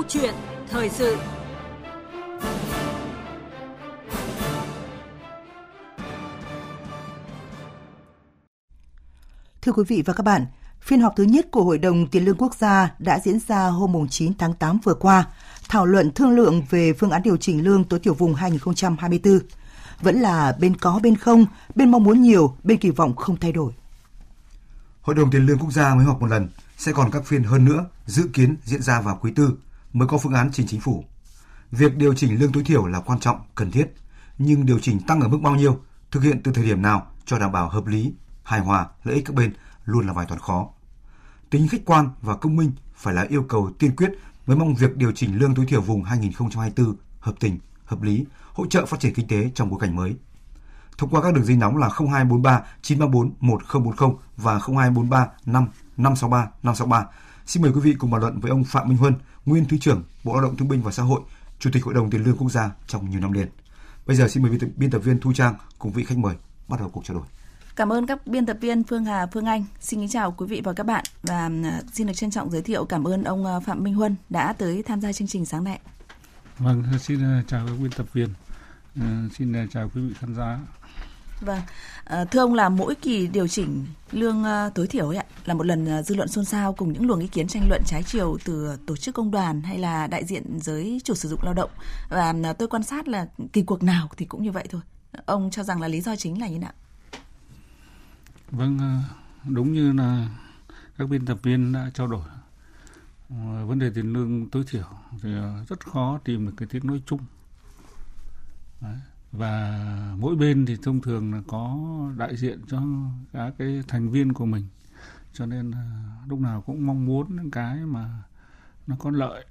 Câu chuyện thời sự Thưa quý vị và các bạn, phiên họp thứ nhất của Hội đồng Tiền lương Quốc gia đã diễn ra hôm 9 tháng 8 vừa qua, thảo luận thương lượng về phương án điều chỉnh lương tối thiểu vùng 2024. Vẫn là bên có bên không, bên mong muốn nhiều, bên kỳ vọng không thay đổi. Hội đồng Tiền lương Quốc gia mới họp một lần, sẽ còn các phiên hơn nữa dự kiến diễn ra vào quý tư mới có phương án trình chính phủ. Việc điều chỉnh lương tối thiểu là quan trọng, cần thiết, nhưng điều chỉnh tăng ở mức bao nhiêu, thực hiện từ thời điểm nào cho đảm bảo hợp lý, hài hòa, lợi ích các bên luôn là bài toán khó. Tính khách quan và công minh phải là yêu cầu tiên quyết mới mong việc điều chỉnh lương tối thiểu vùng 2024 hợp tình, hợp lý, hỗ trợ phát triển kinh tế trong bối cảnh mới. Thông qua các đường dây nóng là 0243 934 1040 và 0243 5 563 563. Xin mời quý vị cùng bàn luận với ông Phạm Minh Huân, nguyên Thứ trưởng Bộ Lao động Thương binh và Xã hội, Chủ tịch Hội đồng Tiền lương Quốc gia trong nhiều năm liền. Bây giờ xin mời biên tập viên Thu Trang cùng vị khách mời bắt đầu cuộc trao đổi. Cảm ơn các biên tập viên Phương Hà, Phương Anh. Xin kính chào quý vị và các bạn và à, xin được trân trọng giới thiệu cảm ơn ông à, Phạm Minh Huân đã tới tham gia chương trình sáng nay. Vâng, xin à, chào các biên tập viên. Xin chào quý vị khán giả. Vâng, ờ, thưa ông là mỗi kỳ điều chỉnh lương ờ, tối thiểu ấy ạ là một lần ờ, dư luận xôn xao cùng những luồng ý kiến tranh luận trái chiều từ tổ chức công đoàn hay là đại diện giới chủ sử dụng lao động và tôi quan sát là kỳ cuộc nào thì cũng như vậy thôi. Ông cho rằng là lý do chính là như nào? Vâng, đúng như là các biên tập viên đã trao đổi vấn đề tiền lương tối thiểu thì rất khó tìm được cái tiếng nói chung Đấy và mỗi bên thì thông thường là có đại diện cho các cái thành viên của mình. Cho nên lúc nào cũng mong muốn những cái mà nó có lợi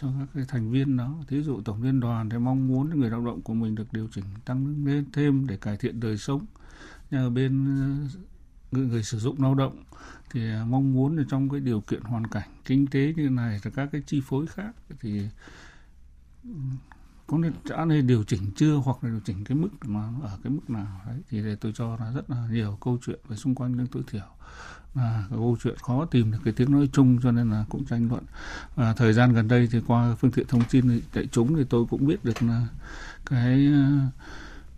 cho các cái thành viên đó. Thí dụ tổng liên đoàn thì mong muốn người lao động của mình được điều chỉnh tăng lên thêm để cải thiện đời sống. Nhờ bên người, người sử dụng lao động thì ờ, mong muốn là trong cái điều kiện hoàn cảnh kinh tế như này và các cái chi phối khác thì ừ, có nên đã nên điều chỉnh chưa hoặc là điều chỉnh cái mức mà ở cái mức nào? Đấy thì để tôi cho là rất là nhiều câu chuyện về xung quanh lương tối thiểu. Là câu chuyện khó tìm được cái tiếng nói chung cho nên là cũng tranh luận. Và thời gian gần đây thì qua phương tiện thông tin đại chúng thì tôi cũng biết được là cái à,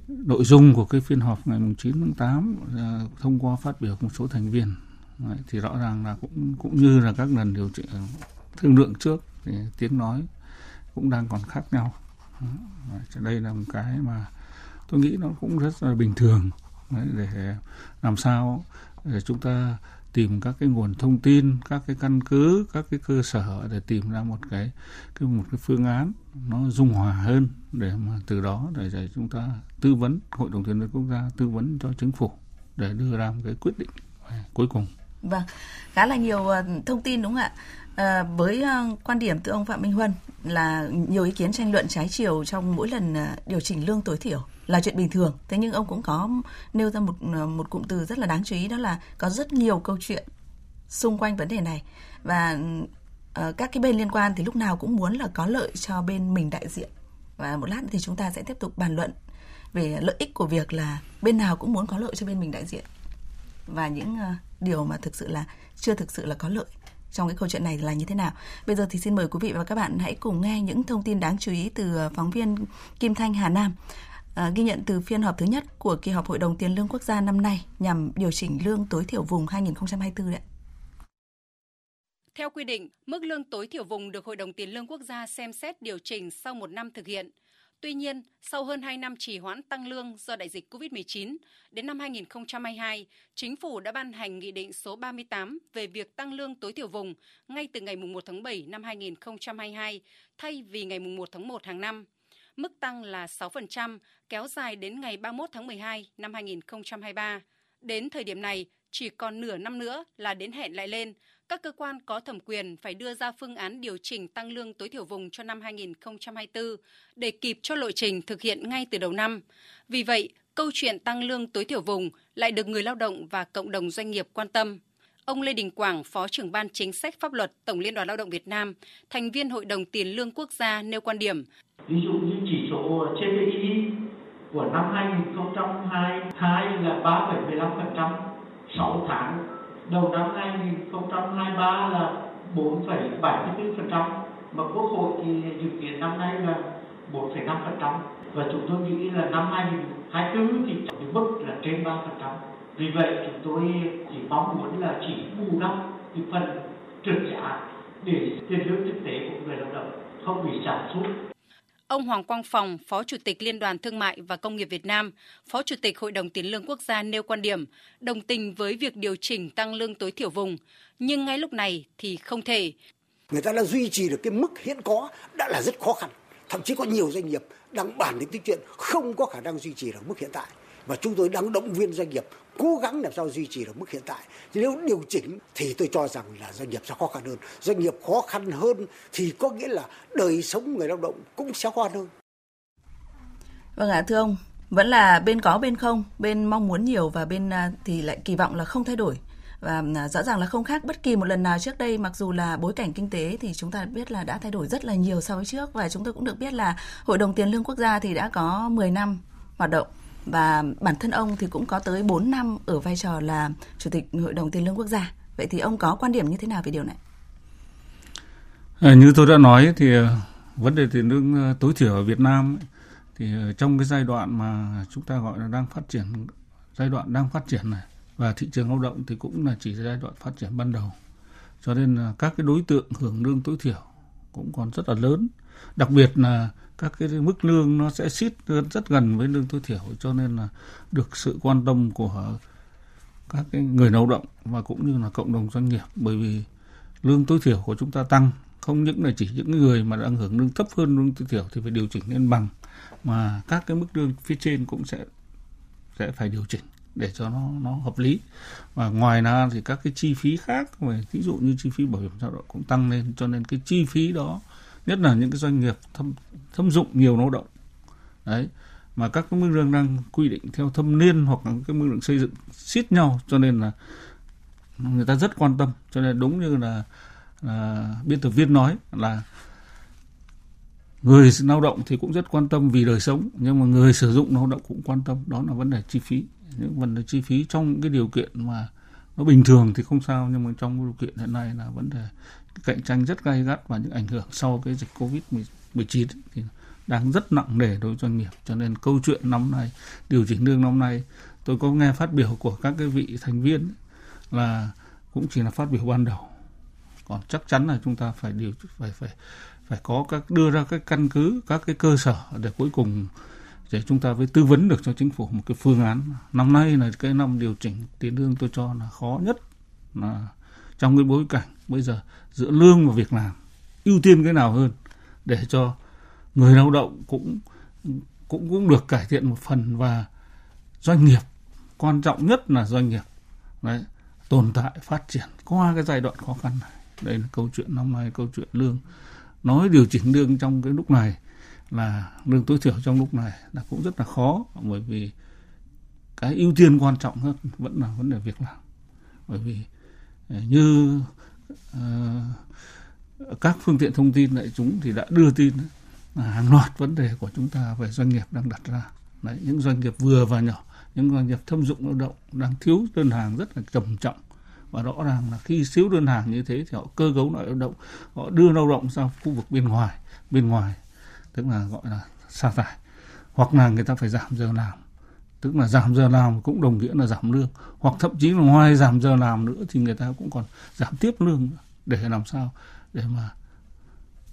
nội dung của cái phiên họp ngày 9 tháng 8 à, thông qua phát biểu của một số thành viên. Đấy, thì rõ ràng là cũng cũng như là các lần điều chỉnh à, thương lượng trước thì tiếng nói cũng đang còn khác nhau đây là một cái mà tôi nghĩ nó cũng rất là bình thường. Đấy, để làm sao để chúng ta tìm các cái nguồn thông tin các cái căn cứ các cái cơ sở để tìm ra một cái cái một cái phương án nó dung hòa hơn để mà từ đó để, để chúng ta tư vấn hội đồng tiền lương quốc gia tư vấn cho chính phủ để đưa ra một cái quyết định cuối cùng vâng khá là nhiều ờ, thông tin đúng không ạ? À, với ờ, quan điểm từ ông phạm minh huân là nhiều ý kiến tranh luận trái chiều trong mỗi lần điều chỉnh lương tối thiểu là chuyện bình thường. Thế nhưng ông cũng có nêu ra một một cụm từ rất là đáng chú ý đó là có rất nhiều câu chuyện xung quanh vấn đề này. Và uh, các cái bên liên quan thì lúc nào cũng muốn là có lợi cho bên mình đại diện. Và một lát thì chúng ta sẽ tiếp tục bàn luận về lợi ích của việc là bên nào cũng muốn có lợi cho bên mình đại diện. Và những uh, điều mà thực sự là chưa thực sự là có lợi trong cái câu chuyện này là như thế nào. Bây giờ thì xin mời quý vị và các bạn hãy cùng nghe những thông tin đáng chú ý từ ờ, phóng viên Kim Thanh Hà Nam à, ghi nhận từ phiên họp thứ nhất của kỳ họp Hội đồng Tiền lương Quốc gia năm nay nhằm điều chỉnh lương tối thiểu vùng 2024 đấy. Theo quy định, mức lương tối thiểu vùng được Hội đồng Tiền lương Quốc gia xem xét điều chỉnh sau một năm thực hiện. Tuy nhiên, sau hơn 2 năm trì hoãn tăng lương do đại dịch COVID-19, đến năm 2022, Chính phủ đã ban hành Nghị định số 38 về việc tăng lương tối thiểu vùng ngay từ ngày 1 tháng 7 năm 2022 thay vì ngày 1 tháng 1 hàng năm. Mức tăng là 6%, kéo dài đến ngày 31 tháng 12 năm 2023. Đến thời điểm này, chỉ còn nửa năm nữa là đến hẹn lại lên, các cơ quan có thẩm quyền phải đưa ra phương án điều chỉnh tăng lương tối thiểu vùng cho năm 2024 để kịp cho lộ trình thực hiện ngay từ đầu năm. Vì vậy, câu chuyện tăng lương tối thiểu vùng lại được người lao động và cộng đồng doanh nghiệp quan tâm. Ông Lê Đình Quảng, Phó trưởng ban chính sách pháp luật Tổng Liên đoàn Lao động Việt Nam, thành viên Hội đồng Tiền lương Quốc gia nêu quan điểm. Ví dụ như chỉ số CPI của năm 2022 là 3,15%, 6 tháng đầu năm 2023 là 4,74%, mà quốc hội thì dự kiến năm nay là 4,5% và chúng tôi nghĩ là năm 2024 thì cái mức là trên 3%. Vì vậy chúng tôi chỉ mong muốn là chỉ bù đắp cái phần trượt giá để tiền lương thực tế của người lao động không bị giảm sút. Ông Hoàng Quang Phòng, Phó Chủ tịch Liên đoàn Thương mại và Công nghiệp Việt Nam, Phó Chủ tịch Hội đồng Tiền lương Quốc gia nêu quan điểm đồng tình với việc điều chỉnh tăng lương tối thiểu vùng, nhưng ngay lúc này thì không thể. Người ta đã duy trì được cái mức hiện có đã là rất khó khăn. Thậm chí có nhiều doanh nghiệp đang bàn đến cái chuyện không có khả năng duy trì được mức hiện tại và chúng tôi đang động viên doanh nghiệp cố gắng làm sao duy trì được mức hiện tại. Nếu điều chỉnh thì tôi cho rằng là doanh nghiệp sẽ khó khăn hơn. Doanh nghiệp khó khăn hơn thì có nghĩa là đời sống người lao động cũng sẽ khó khăn hơn. Vâng ạ, thưa ông, vẫn là bên có bên không, bên mong muốn nhiều và bên à, thì lại kỳ vọng là không thay đổi và à, rõ ràng là không khác bất kỳ một lần nào trước đây mặc dù là bối cảnh kinh tế thì chúng ta biết là đã thay đổi rất là nhiều so với trước và chúng tôi cũng được biết là Hội đồng Tiền lương Quốc gia thì đã có 10 năm hoạt động và bản thân ông thì cũng có tới 4 năm ở vai trò là Chủ tịch Hội đồng Tiền lương Quốc gia. Vậy thì ông có quan điểm như thế nào về điều này? À, như tôi đã nói thì à, vấn đề tiền lương à, tối thiểu ở Việt Nam thì à, trong cái giai đoạn mà chúng ta gọi là đang phát triển giai đoạn đang phát triển này và thị trường lao động thì cũng là chỉ giai đoạn phát triển ban đầu cho nên là các cái đối tượng hưởng lương tối thiểu cũng còn rất là lớn đặc biệt là các cái mức lương nó sẽ xít rất gần với lương tối thiểu, cho nên là được sự quan tâm của các cái người lao động và cũng như là cộng đồng doanh nghiệp, bởi vì lương tối thiểu của chúng ta tăng. Không những là chỉ những người mà đang hưởng lương thấp hơn lương tối thiểu thì phải điều chỉnh lên bằng, mà các cái mức lương phía trên cũng sẽ sẽ phải điều chỉnh để cho nó nó hợp lý. Và ngoài ra thì các cái chi phí khác về ví dụ như chi phí bảo hiểm xã hội cũng tăng lên, cho nên cái chi phí đó nhất là những cái doanh nghiệp thâm thâm dụng nhiều lao động. Đấy mà các cái mức lương đang quy định theo thâm niên hoặc là cái mức lương xây dựng xít nhau cho nên là người ta rất quan tâm. Cho nên đúng như là, là biên tập viên nói là người lao động thì cũng rất quan tâm vì đời sống nhưng mà người sử dụng lao động cũng quan tâm. Đó là vấn đề chi phí. Những vấn đề chi phí trong những cái điều kiện mà nó bình thường thì không sao nhưng mà trong điều kiện hiện nay là vấn đề cạnh tranh rất gay gắt và những ảnh hưởng sau cái dịch covid 19 thì đang rất nặng nề đối với doanh nghiệp. Cho nên câu chuyện năm nay, điều chỉnh lương năm nay, tôi có nghe phát biểu của các cái vị thành viên là cũng chỉ là phát biểu ban đầu. Còn chắc chắn là chúng ta phải điều, phải phải phải có các, đưa ra các căn cứ, các cái cơ sở để cuối cùng để chúng ta mới tư vấn được cho chính phủ một cái phương án. Năm nay là cái năm điều chỉnh tiền lương tôi cho là khó nhất, là trong cái bối cảnh bây giờ giữa lương và việc làm, ưu tiên cái nào hơn để cho người lao động cũng cũng cũng được cải thiện một phần và doanh nghiệp, quan trọng nhất là doanh nghiệp, đấy, tồn tại, phát triển qua cái giai đoạn khó khăn này. Đây là câu chuyện năm nay, câu chuyện lương. Nói điều chỉnh lương trong cái lúc này là lương tối thiểu trong lúc này là cũng rất là khó, bởi vì cái ưu tiên quan trọng hơn vẫn là vấn đề việc làm. Bởi vì như uh, các phương tiện thông tin đại chúng thì đã đưa tin hàng loạt vấn đề của chúng ta về doanh nghiệp đang đặt ra. Đấy, những doanh nghiệp vừa và nhỏ những doanh nghiệp thâm dụng lao động đang thiếu đơn hàng rất là trầm trọng. Và rõ ràng là khi thiếu đơn hàng như thế thì họ cơ cấu lại lao động họ đưa lao động sang khu vực bên ngoài bên ngoài tức là gọi là sa thải hoặc là người ta phải giảm giờ làm tức là giảm giờ làm cũng đồng nghĩa là giảm lương. Hoặc thậm chí là ngoài giảm giờ làm nữa thì người ta cũng còn giảm tiếp lương để làm sao để mà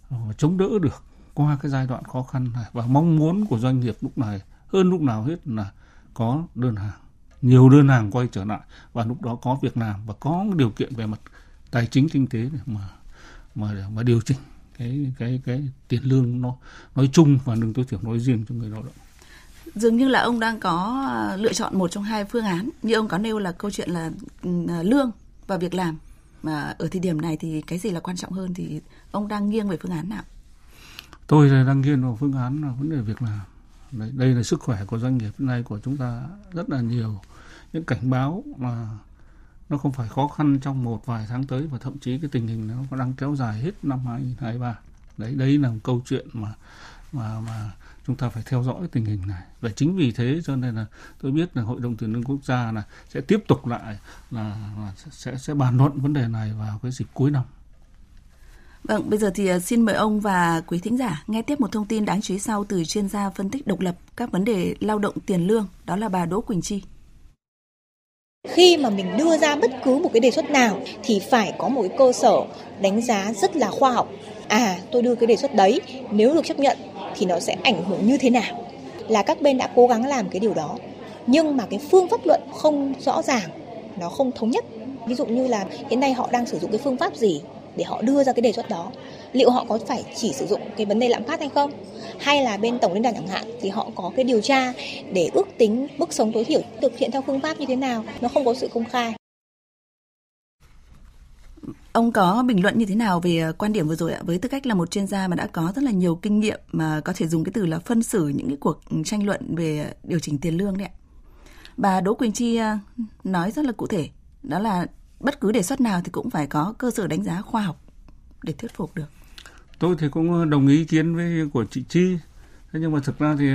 ờ, chống đỡ được qua cái giai đoạn khó khăn này. Và mong muốn của doanh nghiệp lúc này hơn lúc nào hết là có đơn hàng, nhiều đơn hàng quay trở lại. Và lúc đó có việc làm và có điều kiện về mặt tài chính kinh tế để mà mà mà điều chỉnh cái cái cái tiền lương nó, nói chung và lương tối thiểu nói riêng cho người lao động dường như là ông đang có ờ, lựa chọn một trong hai phương án. Như ông có nêu là câu chuyện là ừ, ờ, lương và việc làm. Mà ở thời điểm này thì cái gì là quan trọng hơn thì ông đang nghiêng về phương án nào? Tôi đang nghiêng vào phương án là vấn đề việc làm. Đây, đây là sức khỏe của doanh nghiệp hiện nay của chúng ta rất là nhiều. Những cảnh báo mà nó không phải khó khăn trong một vài tháng tới và thậm chí cái tình hình nó đang kéo dài hết năm 2023 đấy đấy là một câu chuyện mà mà mà chúng ta phải theo dõi tình hình này và chính vì thế cho nên là tôi biết là hội đồng tiền lương quốc gia là sẽ tiếp tục lại là, là sẽ sẽ bàn luận vấn đề này vào cái dịp cuối năm Vâng, bây giờ thì ờ, xin mời ông và quý thính giả nghe tiếp một thông tin đáng chú ý sau từ chuyên gia phân tích độc lập các vấn đề lao động tiền lương, đó là bà Đỗ Quỳnh Chi. Khi mà mình đưa ra bất cứ một cái đề xuất nào thì phải có một cái cơ sở đánh giá rất là khoa học. À, tôi đưa cái đề xuất đấy, nếu được chấp nhận thì nó sẽ ảnh hưởng như thế nào? Là các bên đã cố gắng làm cái điều đó. Nhưng mà cái phương pháp luận không rõ ràng, nó không thống nhất. Ví dụ như là hiện nay họ đang sử dụng cái phương pháp gì để họ đưa ra cái đề xuất đó liệu họ có phải chỉ sử dụng cái vấn đề lạm phát hay không hay là bên tổng liên đoàn chẳng hạn thì họ có cái điều tra để ước tính mức sống tối thiểu thực hiện theo phương pháp như thế nào nó không có sự công khai Ông có bình luận như thế nào về ờ, quan điểm vừa rồi ạ? Với tư cách là một chuyên gia mà đã có rất là nhiều kinh nghiệm mà có thể dùng cái từ là phân xử những cái cuộc ừ, tranh luận về điều chỉnh tiền lương đấy ạ. Bà Đỗ Quỳnh Chi ờ, nói rất là cụ thể, đó là bất cứ đề xuất nào thì cũng phải có cơ sở đánh giá khoa học để thuyết phục được. Tôi thì cũng ờ, đồng ý ý kiến với của chị Chi. Thế nhưng mà thực ra thì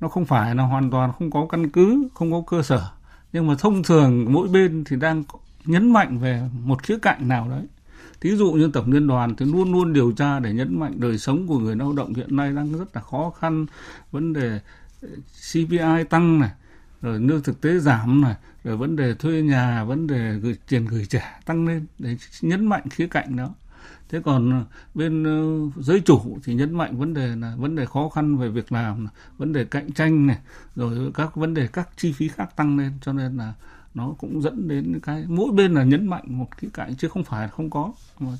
nó không phải là hoàn toàn không có căn cứ, không có cơ sở. Nhưng mà thông thường mỗi bên thì đang nhấn mạnh về một khía cạnh nào đấy. Thí dụ như Tổng Liên đoàn thì luôn luôn điều tra để nhấn mạnh đời sống của người lao động hiện nay đang rất là khó khăn. Vấn đề ờ, CPI tăng này, rồi lương thực tế giảm này, rồi vấn đề thuê nhà, vấn đề gửi tiền gửi trả tăng lên để nhấn mạnh khía cạnh đó. Thế còn ờ, bên ờ, giới chủ thì nhấn mạnh vấn đề là vấn đề khó khăn về việc làm, vấn đề cạnh tranh này, rồi các vấn đề các chi phí khác tăng lên cho nên là nó cũng dẫn đến cái mỗi bên là nhấn mạnh một cái cạnh chứ không phải là không có. Mà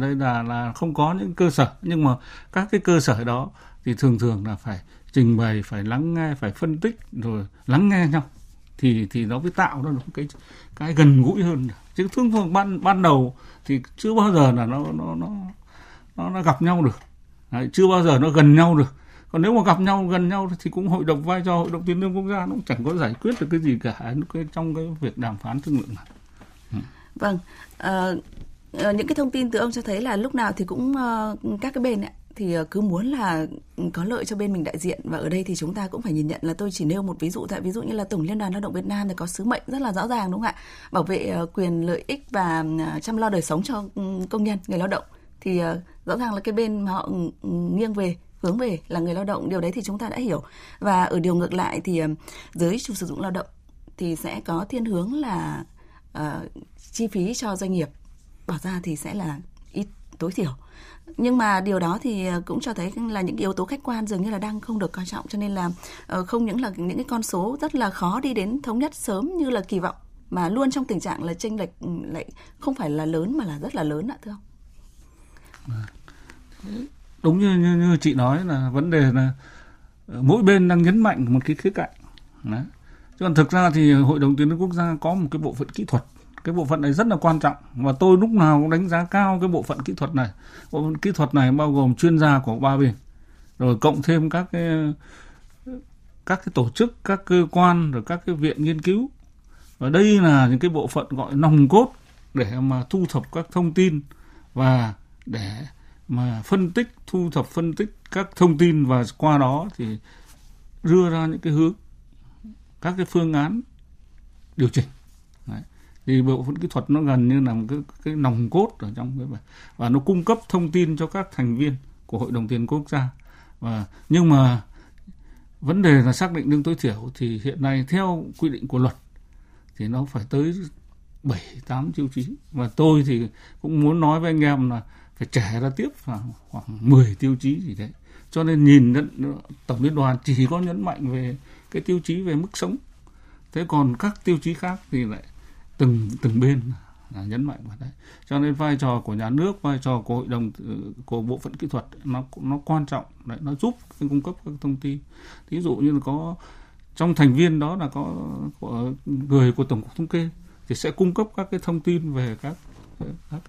đây là là không có những cơ sở. Nhưng mà các cái cơ sở đó thì thường thường là phải trình bày phải lắng nghe phải phân tích rồi lắng nghe nhau. Thì thì nó mới tạo ra một cái cái gần gũi hơn. Chứ thường thường ban ban đầu thì chưa bao giờ là nó nó nó nó, nó gặp nhau được. Đấy, chưa bao giờ nó gần nhau được còn nếu mà gặp nhau gần nhau thì cũng hội đồng vai trò hội đồng tiền lương quốc gia nó cũng chẳng có giải quyết được cái gì cả trong cái việc đàm phán thương lượng này. Ừ. vâng à, những cái thông tin từ ông cho thấy là lúc nào thì cũng ờ, các cái bên ấy, thì cứ muốn là có lợi cho bên mình đại diện. Và ở đây thì chúng ta cũng phải nhìn nhận là tôi chỉ nêu một ví dụ tại ví dụ như là tổng liên đoàn lao động Việt Nam thì có sứ mệnh rất là rõ ràng đúng không ạ? Bảo vệ quyền lợi ích và chăm lo đời sống cho ừ, công nhân người lao động. Thì rõ ràng là cái bên mà họ nghiêng về hướng về là người lao động. Điều đấy thì chúng ta đã hiểu. Và ở điều ngược lại thì giới chủ sử dụng lao động thì sẽ có thiên hướng là uh, chi phí cho doanh nghiệp bỏ ra thì sẽ là ít tối thiểu. Nhưng mà điều đó thì ờ, cũng cho thấy là những yếu tố khách quan dường như là đang không được coi trọng. Cho nên là ờ, không những là những cái con số rất là khó đi đến thống nhất sớm như là kỳ vọng mà luôn trong tình trạng là chênh lệch ừ, lại không phải là lớn mà là rất là lớn ạ thưa ông đúng như, như như chị nói là vấn đề là ờ, mỗi bên đang nhấn mạnh một cái khía cạnh. Đấy. chứ còn thực ra thì hội đồng tiền lương quốc gia có một cái bộ phận kỹ thuật. Cái bộ phận này rất là quan trọng. Và tôi lúc nào cũng đánh giá cao cái bộ phận kỹ thuật này. Bộ phận kỹ thuật này bao gồm chuyên gia của ba bên. Rồi cộng thêm các cái các cái tổ chức các cơ quan rồi các cái viện nghiên cứu. Và đây là những cái bộ phận gọi nòng cốt để mà thu thập các thông tin và để mà phân tích, thu thập, phân tích các thông tin và qua đó thì đưa ra những cái hướng, các cái phương án điều chỉnh. Đấy. Thì bộ phận kỹ thuật nó gần như là một cái cái nòng cốt ở trong cái và nó cung cấp thông tin cho các thành viên của hội đồng tiền quốc gia. Và, nhưng mà vấn đề là xác định lương tối thiểu thì hiện nay theo quy định của luật thì nó phải tới bảy, tám tiêu chí. Và tôi thì cũng muốn nói với anh em là phải trẻ ra tiếp khoảng, khoảng 10 tiêu chí gì đấy. Cho nên nhìn tổng liên đoàn chỉ có nhấn mạnh về cái tiêu chí về mức sống. Thế còn các tiêu chí khác thì lại từng từng bên là nhấn mạnh vào đấy. Cho nên vai trò của nhà nước vai trò của hội đồng ừ, của bộ phận kỹ thuật nó nó quan trọng đấy nó giúp cung cấp các thông tin. Ví dụ như là có trong thành viên đó là có của người của tổng cục thống kê thì sẽ cung cấp các cái thông tin về các, các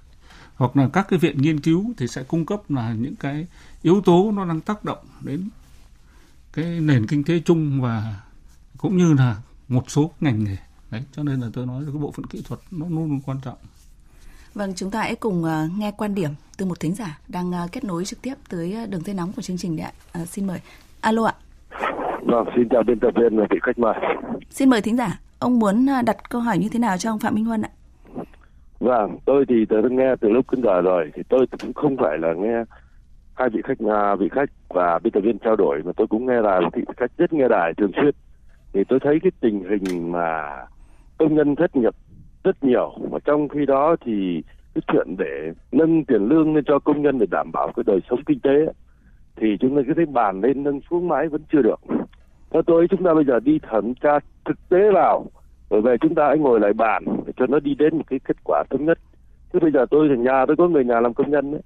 hoặc là các cái viện nghiên cứu thì sẽ cung cấp là những cái yếu tố nó đang tác động đến cái nền kinh tế chung và cũng như là một số ngành nghề đấy cho nên là tôi nói là cái bộ phận kỹ thuật nó luôn luôn quan trọng Vâng, chúng ta hãy cùng uh, nghe quan điểm từ một thính giả đang uh, kết nối trực tiếp tới uh, đường dây nóng của chương trình đấy ạ. Uh, xin mời. Alo ạ. Vâng, xin chào biên tập viên và vị khách mời. Xin mời thính giả, ông muốn uh, đặt câu hỏi như thế nào cho ông Phạm Minh Huân ạ? Vâng, tôi thì tôi đã nghe từ lúc đến giờ rồi thì tôi cũng không phải là nghe hai vị khách à, vị khách và biên tập viên trao đổi mà tôi cũng nghe là vị khách rất nghe đài thường xuyên. Thì tôi thấy cái tình hình mà công nhân thất nghiệp rất nhiều và trong khi đó thì cái chuyện để nâng tiền lương lên cho công nhân để đảm bảo cái đời sống kinh tế thì chúng ta cứ thấy bàn lên nâng xuống mãi vẫn chưa được. Theo tôi chúng ta bây giờ đi thẩm tra thực tế vào rồi về chúng ta hãy ngồi lại bàn để cho nó đi đến một cái kết quả thống nhất. Chứ bây giờ tôi ở nhà tôi có người nhà làm công nhân đấy.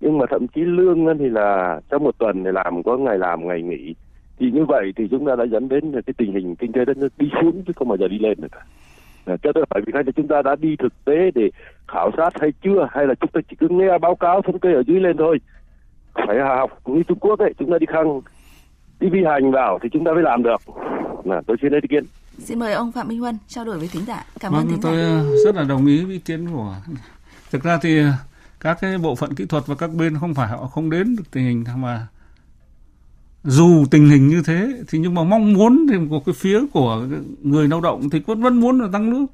Nhưng mà thậm chí lương thì là trong một tuần thì làm, có ngày làm, ngày nghỉ. Thì như vậy thì chúng ta đã dẫn đến cái tình hình kinh tế đất nước đi xuống chứ không bao giờ đi lên được cả. Cho tôi hỏi vì là chúng ta đã đi thực tế để khảo sát hay chưa? Hay là chúng ta chỉ cứ nghe báo cáo thống kê ở dưới lên thôi? Phải học như Trung Quốc ấy, chúng ta đi khăng đi vi hành vào thì chúng ta mới làm được là tôi xin lấy ý kiến Xin mời ông Phạm Minh Huân trao đổi với thính giả. Cảm vâng, ơn thính tôi giả. ờ, rất là đồng ý với ý kiến của thực ra thì ờ, các cái bộ phận kỹ thuật và các bên không phải họ không đến được tình hình mà dù tình hình như thế thì nhưng mà mong muốn thì của cái phía của người lao động thì vẫn vẫn muốn là tăng lương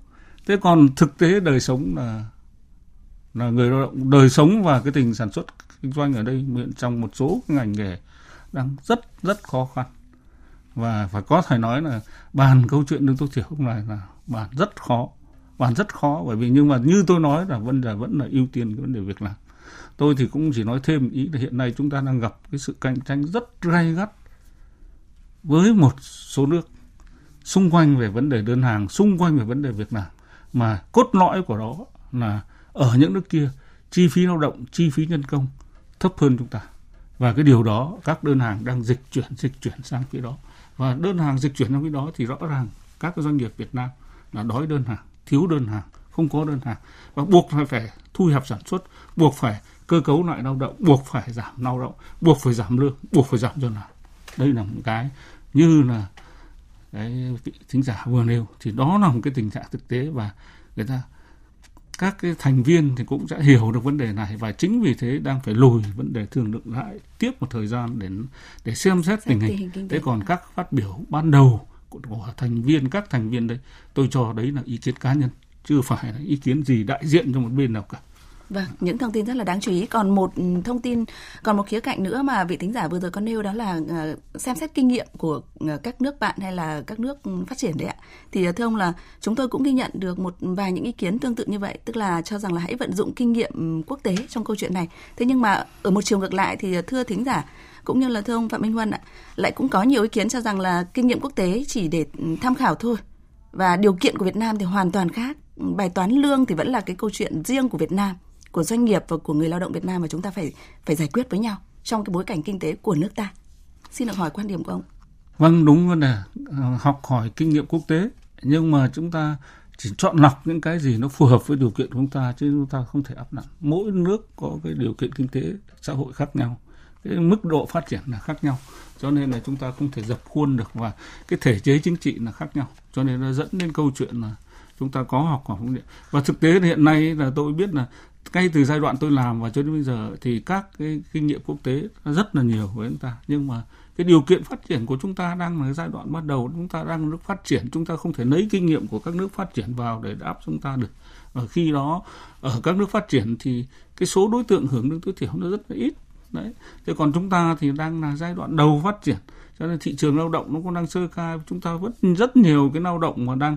thế còn thực tế đời sống là là người lao động đời sống và cái tình sản xuất kinh doanh ở đây trong một số ngành nghề đang rất rất khó khăn. Và phải có thể nói là bàn câu chuyện lương tối thiểu không này là bàn rất khó, bàn rất khó. Bởi vì nhưng mà như tôi nói là vấn đề vẫn là ưu tiên cái vấn đề việc làm. Tôi thì cũng chỉ nói thêm ý là hiện nay chúng ta đang gặp cái sự cạnh tranh rất gay gắt với một số nước xung quanh về vấn đề đơn hàng, xung quanh về vấn đề việc làm. Mà cốt lõi của đó là ở những nước kia, chi phí lao động, chi phí nhân công thấp hơn chúng ta và cái điều đó, các đơn hàng đang dịch chuyển dịch chuyển sang phía đó. Và đơn hàng dịch chuyển sang phía đó thì rõ ràng các doanh nghiệp Việt Nam là đói đơn hàng, thiếu đơn hàng, không có đơn hàng. Và buộc phải phải thu hẹp sản xuất, buộc phải cơ cấu lại lao động, buộc phải giảm lao động, buộc phải giảm lương, buộc phải giảm dân hàng đây là một cái như là cái vị thính giả vừa nêu. Thì đó là một cái tình trạng thực tế và người ta các cái thành viên thì cũng sẽ hiểu được vấn đề này và chính vì thế đang phải lùi vấn đề thương lượng lại tiếp một thời gian để để xem xét tình hình. Thế còn các phát biểu ban đầu của, thành viên các thành viên đây tôi cho đấy là ý kiến cá nhân chưa phải là ý kiến gì đại diện cho một bên nào cả. Vâng, những thông tin rất là đáng chú ý. Còn một ừ, thông tin, còn một khía cạnh nữa mà vị thính giả vừa rồi có nêu đó là ờ, xem xét kinh nghiệm của ờ, các nước bạn hay là các nước phát triển đấy ạ. Thì ờ, thưa ông là chúng tôi cũng ghi nhận được một vài những ý kiến tương tự như vậy, tức là cho rằng là hãy vận dụng kinh nghiệm ừ, quốc tế trong câu chuyện này. Thế nhưng mà ở một chiều ngược lại thì thưa thính giả cũng như là thưa ông Phạm Minh Huân ạ, lại cũng có nhiều ý kiến cho rằng là kinh nghiệm quốc tế chỉ để ừ, tham khảo thôi và điều kiện của Việt Nam thì hoàn toàn khác. Bài toán lương thì vẫn là cái câu chuyện riêng của Việt Nam của doanh nghiệp và của người lao động Việt Nam mà chúng ta phải phải giải quyết với nhau trong cái bối cảnh kinh tế của nước ta. Xin được hỏi quan điểm của ông. Vâng, đúng vấn đề ờ, học hỏi kinh nghiệm quốc tế nhưng mà chúng ta chỉ chọn lọc những cái gì nó phù hợp với điều kiện của chúng ta chứ chúng ta không thể áp đặt. Mỗi nước có cái điều kiện kinh tế xã hội khác nhau, cái mức độ phát triển là khác nhau cho nên là chúng ta không thể dập khuôn được và cái thể chế chính trị là khác nhau cho nên nó dẫn đến câu chuyện là chúng ta có học hỏi kinh nghiệm và thực tế hiện nay là tôi biết là ngay từ giai đoạn tôi làm và cho đến bây giờ thì các cái kinh nghiệm quốc tế rất là nhiều với chúng ta. Nhưng mà cái điều kiện phát triển của chúng ta đang là giai đoạn bắt đầu, chúng ta đang nước phát triển, chúng ta không thể lấy kinh nghiệm của các nước phát triển vào để áp chúng ta được. Và khi đó, ở các nước phát triển thì cái số đối tượng hưởng lương tối thiểu nó rất là ít. Đấy. Thế còn chúng ta thì đang là giai đoạn đầu phát triển. Cho nên thị trường lao động nó cũng đang sơ khai chúng ta vẫn rất nhiều cái lao động mà đang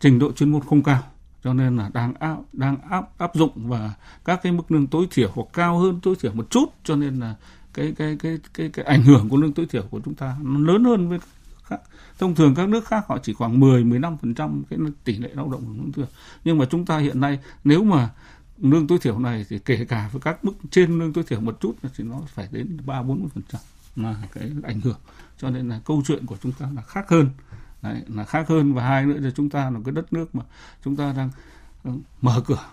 trình độ chuyên môn không cao cho nên là đang áp đang áp áp dụng và các cái mức lương tối thiểu hoặc cao hơn tối thiểu một chút cho nên là cái cái cái cái cái ảnh hưởng của lương tối thiểu của chúng ta nó lớn hơn với khác. Thông thường các nước khác họ chỉ khoảng 10 15% cái tỷ lệ lao động của lương tối thiểu. Nhưng mà chúng ta hiện nay nếu mà lương tối thiểu này thì kể cả với các mức trên lương tối thiểu một chút thì nó phải đến 3 40% là cái ảnh hưởng. Cho nên là câu chuyện của chúng ta là khác hơn. Đấy, là khác hơn. Và hai nữa là chúng ta là cái đất nước mà chúng ta đang ờ, mở cửa.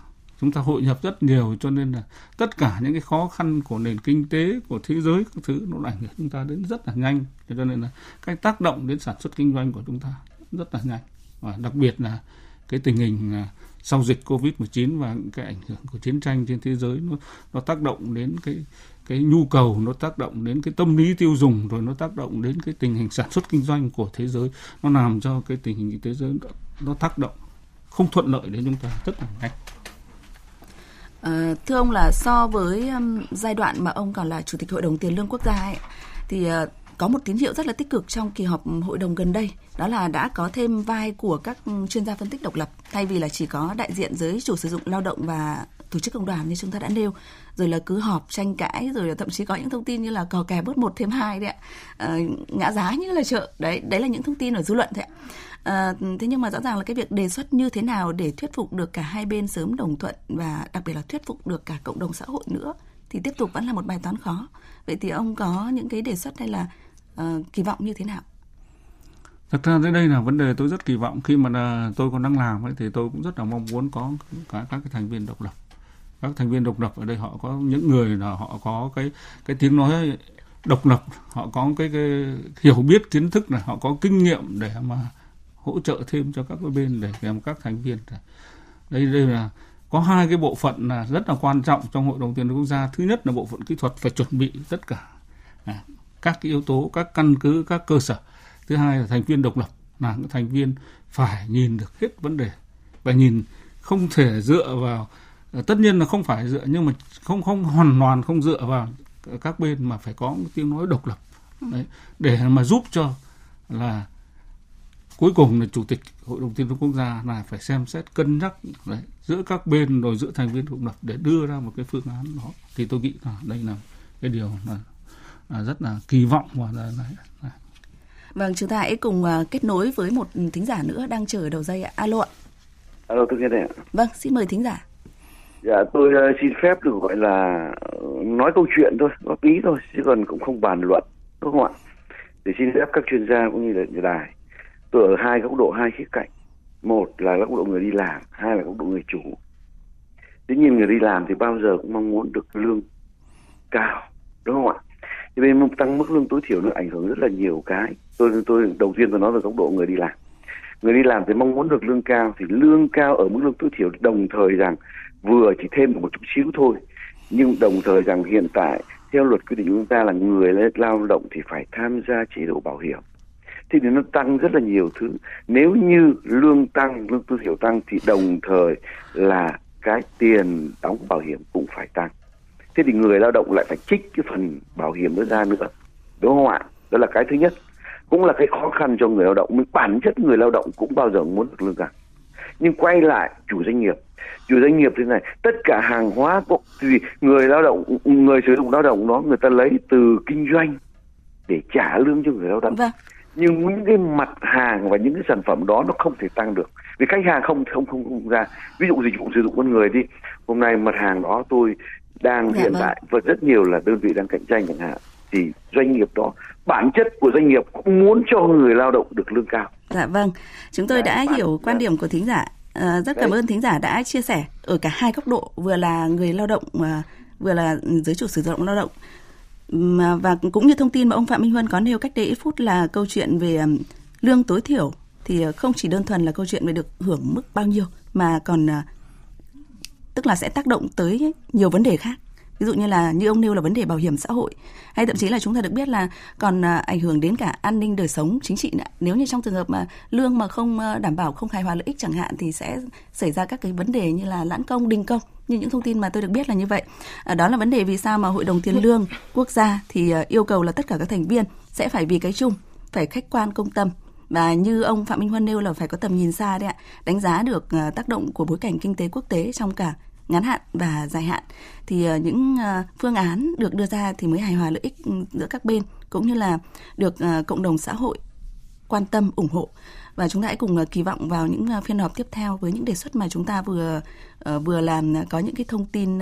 Chúng ta hội nhập rất nhiều cho nên là tất cả những cái khó khăn của nền kinh tế của thế giới các thứ nó ảnh hưởng chúng ta đến rất là nhanh. Cho nên là cái tác động đến sản xuất kinh doanh của chúng ta rất là nhanh. Và đặc biệt là cái tình hình à, sau dịch covid 19 và cái ảnh hưởng của chiến tranh trên thế giới nó nó tác động đến cái cái nhu cầu nó tác động đến cái tâm lý tiêu dùng rồi nó tác động đến cái tình hình sản xuất kinh doanh của thế giới nó làm cho cái tình hình kinh tế giới nó, tác động không thuận lợi đến chúng ta rất là nhanh. À, thưa ông là so với um, giai đoạn mà ông còn là chủ tịch hội đồng tiền lương quốc gia ấy, thì uh, có một tín hiệu rất là tích cực trong kỳ họp hội đồng gần đây đó là đã có thêm vai của các chuyên gia phân tích độc lập. Thay vì là chỉ có đại diện giới chủ sử dụng lao động và tổ chức công đoàn như chúng ta đã nêu rồi là cứ họp tranh cãi rồi là thậm chí có những thông tin như là cò kè bớt một thêm hai đấy ạ. À, ngã giá như là chợ. Đấy đấy là những thông tin ở dư luận đấy ạ. À, thế nhưng mà rõ ràng là cái việc đề xuất như thế nào để thuyết phục được cả hai bên sớm đồng thuận và đặc biệt là thuyết phục được cả cộng đồng xã hội nữa thì tiếp tục vẫn là một bài toán khó. Vậy thì ông có những cái đề xuất hay là uh, kỳ vọng như thế nào? Thật ra tới đây là vấn đề tôi rất kỳ vọng. Khi mà à, tôi còn đang làm ấy, thì tôi cũng rất là mong muốn có cả các cái thành viên độc lập. Các thành viên độc lập ở đây họ có những người là họ có cái cái tiếng nói độc lập họ có cái, cái hiểu biết kiến thức này họ có kinh nghiệm để mà hỗ trợ thêm cho các bên để làm các thành viên. Đây đây là có hai cái bộ phận là rất là quan trọng trong hội đồng tiền quốc gia. Thứ nhất là bộ phận kỹ thuật phải chuẩn bị tất cả. À, các cái yếu tố các căn cứ các cơ sở. Thứ hai là thành viên độc lập là những thành viên phải nhìn được hết vấn đề. Và nhìn không thể dựa vào ờ, tất nhiên là không phải dựa nhưng mà không không hoàn toàn không dựa vào các bên mà phải có một tiếng nói độc lập. Đấy, để mà giúp cho là cuối cùng là chủ tịch hội đồng tiên lương quốc gia là phải xem xét cân nhắc đấy, giữa các bên rồi giữa thành viên độc lập để đưa ra một cái phương án đó. Thì tôi nghĩ là đây là cái điều là rất là kỳ vọng và. Vâng, chúng ta hãy cùng uh, kết nối với một thính giả nữa đang chờ ở đầu dây ạ. Alo ạ. Alo, tôi nghe đây ạ. Vâng, xin mời thính giả. Dạ, tôi uh, xin phép được gọi là nói câu chuyện thôi, góp ý thôi, chứ còn cũng không bàn luận, đúng không ạ? Để xin phép các chuyên gia cũng như là đài tôi ở hai góc độ hai khía cạnh một là góc độ người đi làm hai là góc độ người chủ tuy nhiên người đi làm thì bao giờ cũng mong muốn được lương cao đúng không ạ thế nên tăng mức lương tối thiểu nó ảnh hưởng rất là nhiều cái. Tôi tôi đầu tiên tôi nói về góc độ người đi làm. Người đi làm thì mong muốn được lương cao, thì lương cao ở mức lương tối thiểu đồng thời rằng vừa chỉ thêm được một chút xíu thôi. Nhưng đồng thời rằng hiện tại, theo luật quy định của chúng ta là người lao động thì phải tham gia chế độ bảo hiểm. Thì nó tăng rất là nhiều thứ. Nếu như lương tăng, lương tối thiểu tăng thì đồng thời là cái tiền đóng bảo hiểm cũng phải tăng thế thì người lao động lại phải trích cái phần bảo hiểm đó ra nữa đúng không ạ? Đó là cái thứ nhất. Cũng là cái khó khăn cho người lao động mình bản chất người lao động cũng bao giờ muốn được lương cao. Nhưng quay lại chủ doanh nghiệp. Chủ doanh nghiệp thế này tất cả hàng hóa cũng thì người lao động người sử dụng lao động đó người ta lấy từ kinh doanh để trả lương cho người lao động. Vâng. Nhưng những cái mặt hàng và những cái sản phẩm đó nó không thể tăng được. Vì khách hàng không không không, không ra. Ví dụ dịch vụ sử dụng con người đi. Hôm nay mặt hàng đó tôi đang dạ hiện vâng. tại và rất nhiều là đơn vị đang cạnh tranh chẳng hạn thì doanh nghiệp đó bản chất của doanh nghiệp cũng muốn cho người lao động được lương cao. Dạ vâng, chúng tôi dạ, đã bản, hiểu quan điểm của thính giả. À, rất cảm Đấy. ơn thính giả đã chia sẻ ở cả hai góc độ, vừa là người lao động mà vừa là giới chủ sử dụng lao động và cũng như thông tin mà ông Phạm Minh Huân có nêu cách đây ít phút là câu chuyện về lương tối thiểu thì không chỉ đơn thuần là câu chuyện về được hưởng mức bao nhiêu mà còn ờ, tức là sẽ tác động tới nhiều vấn đề khác ví dụ như là như ông nêu là vấn đề bảo hiểm xã hội hay thậm chí là chúng ta được biết là còn à, ảnh hưởng đến cả an ninh đời sống chính trị nữa. nếu như trong trường hợp mà lương mà không đảm bảo không hài hòa lợi ích chẳng hạn thì sẽ xảy ra các cái vấn đề như là lãn công đình công như những thông tin mà tôi được biết là như vậy. À, đó là vấn đề vì sao mà Hội đồng Tiền lương quốc gia thì à, yêu cầu là tất cả các thành viên sẽ phải vì cái chung, phải khách quan công tâm và như ông Phạm Minh Huân nêu là phải có tầm nhìn xa đấy ạ, đánh giá được tác động của bối cảnh kinh tế quốc tế trong cả ngắn hạn và dài hạn thì ờ, những ờ, phương án được đưa ra thì mới hài hòa lợi ích giữa các bên cũng như là được ờ, cộng đồng xã hội quan tâm ủng hộ và chúng ta hãy cùng kỳ vọng vào những phiên họp tiếp theo với những đề xuất mà chúng ta vừa vừa làm có những cái thông tin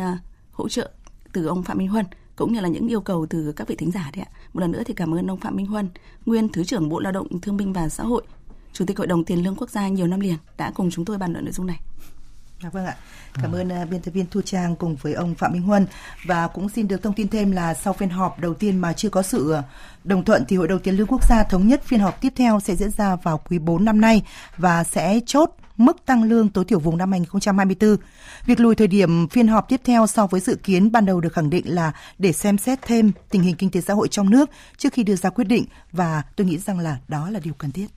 hỗ trợ từ ông Phạm Minh Huân cũng như là những yêu cầu từ các vị thính giả đấy ạ. Một lần nữa thì cảm ơn ông Phạm Minh Huân, nguyên Thứ trưởng Bộ Lao động Thương binh và Xã hội, Chủ tịch Hội đồng Tiền lương Quốc gia nhiều năm liền đã cùng chúng tôi bàn luận nội dung này. À, vâng ạ. Cảm ơn uh, biên tập viên Thu Trang cùng với ông Phạm Minh Huân và cũng xin được thông tin thêm là sau phiên họp đầu tiên mà chưa có sự đồng thuận thì Hội đồng Tiền lương Quốc gia thống nhất phiên họp tiếp theo sẽ diễn ra vào quý 4 năm nay và sẽ chốt mức tăng lương tối thiểu vùng năm 2024. Việc lùi thời điểm phiên họp tiếp theo so với dự kiến ban đầu được khẳng định là để xem xét thêm tình hình kinh tế xã hội trong nước trước khi đưa ra quyết định và tôi nghĩ rằng là đó là điều cần thiết.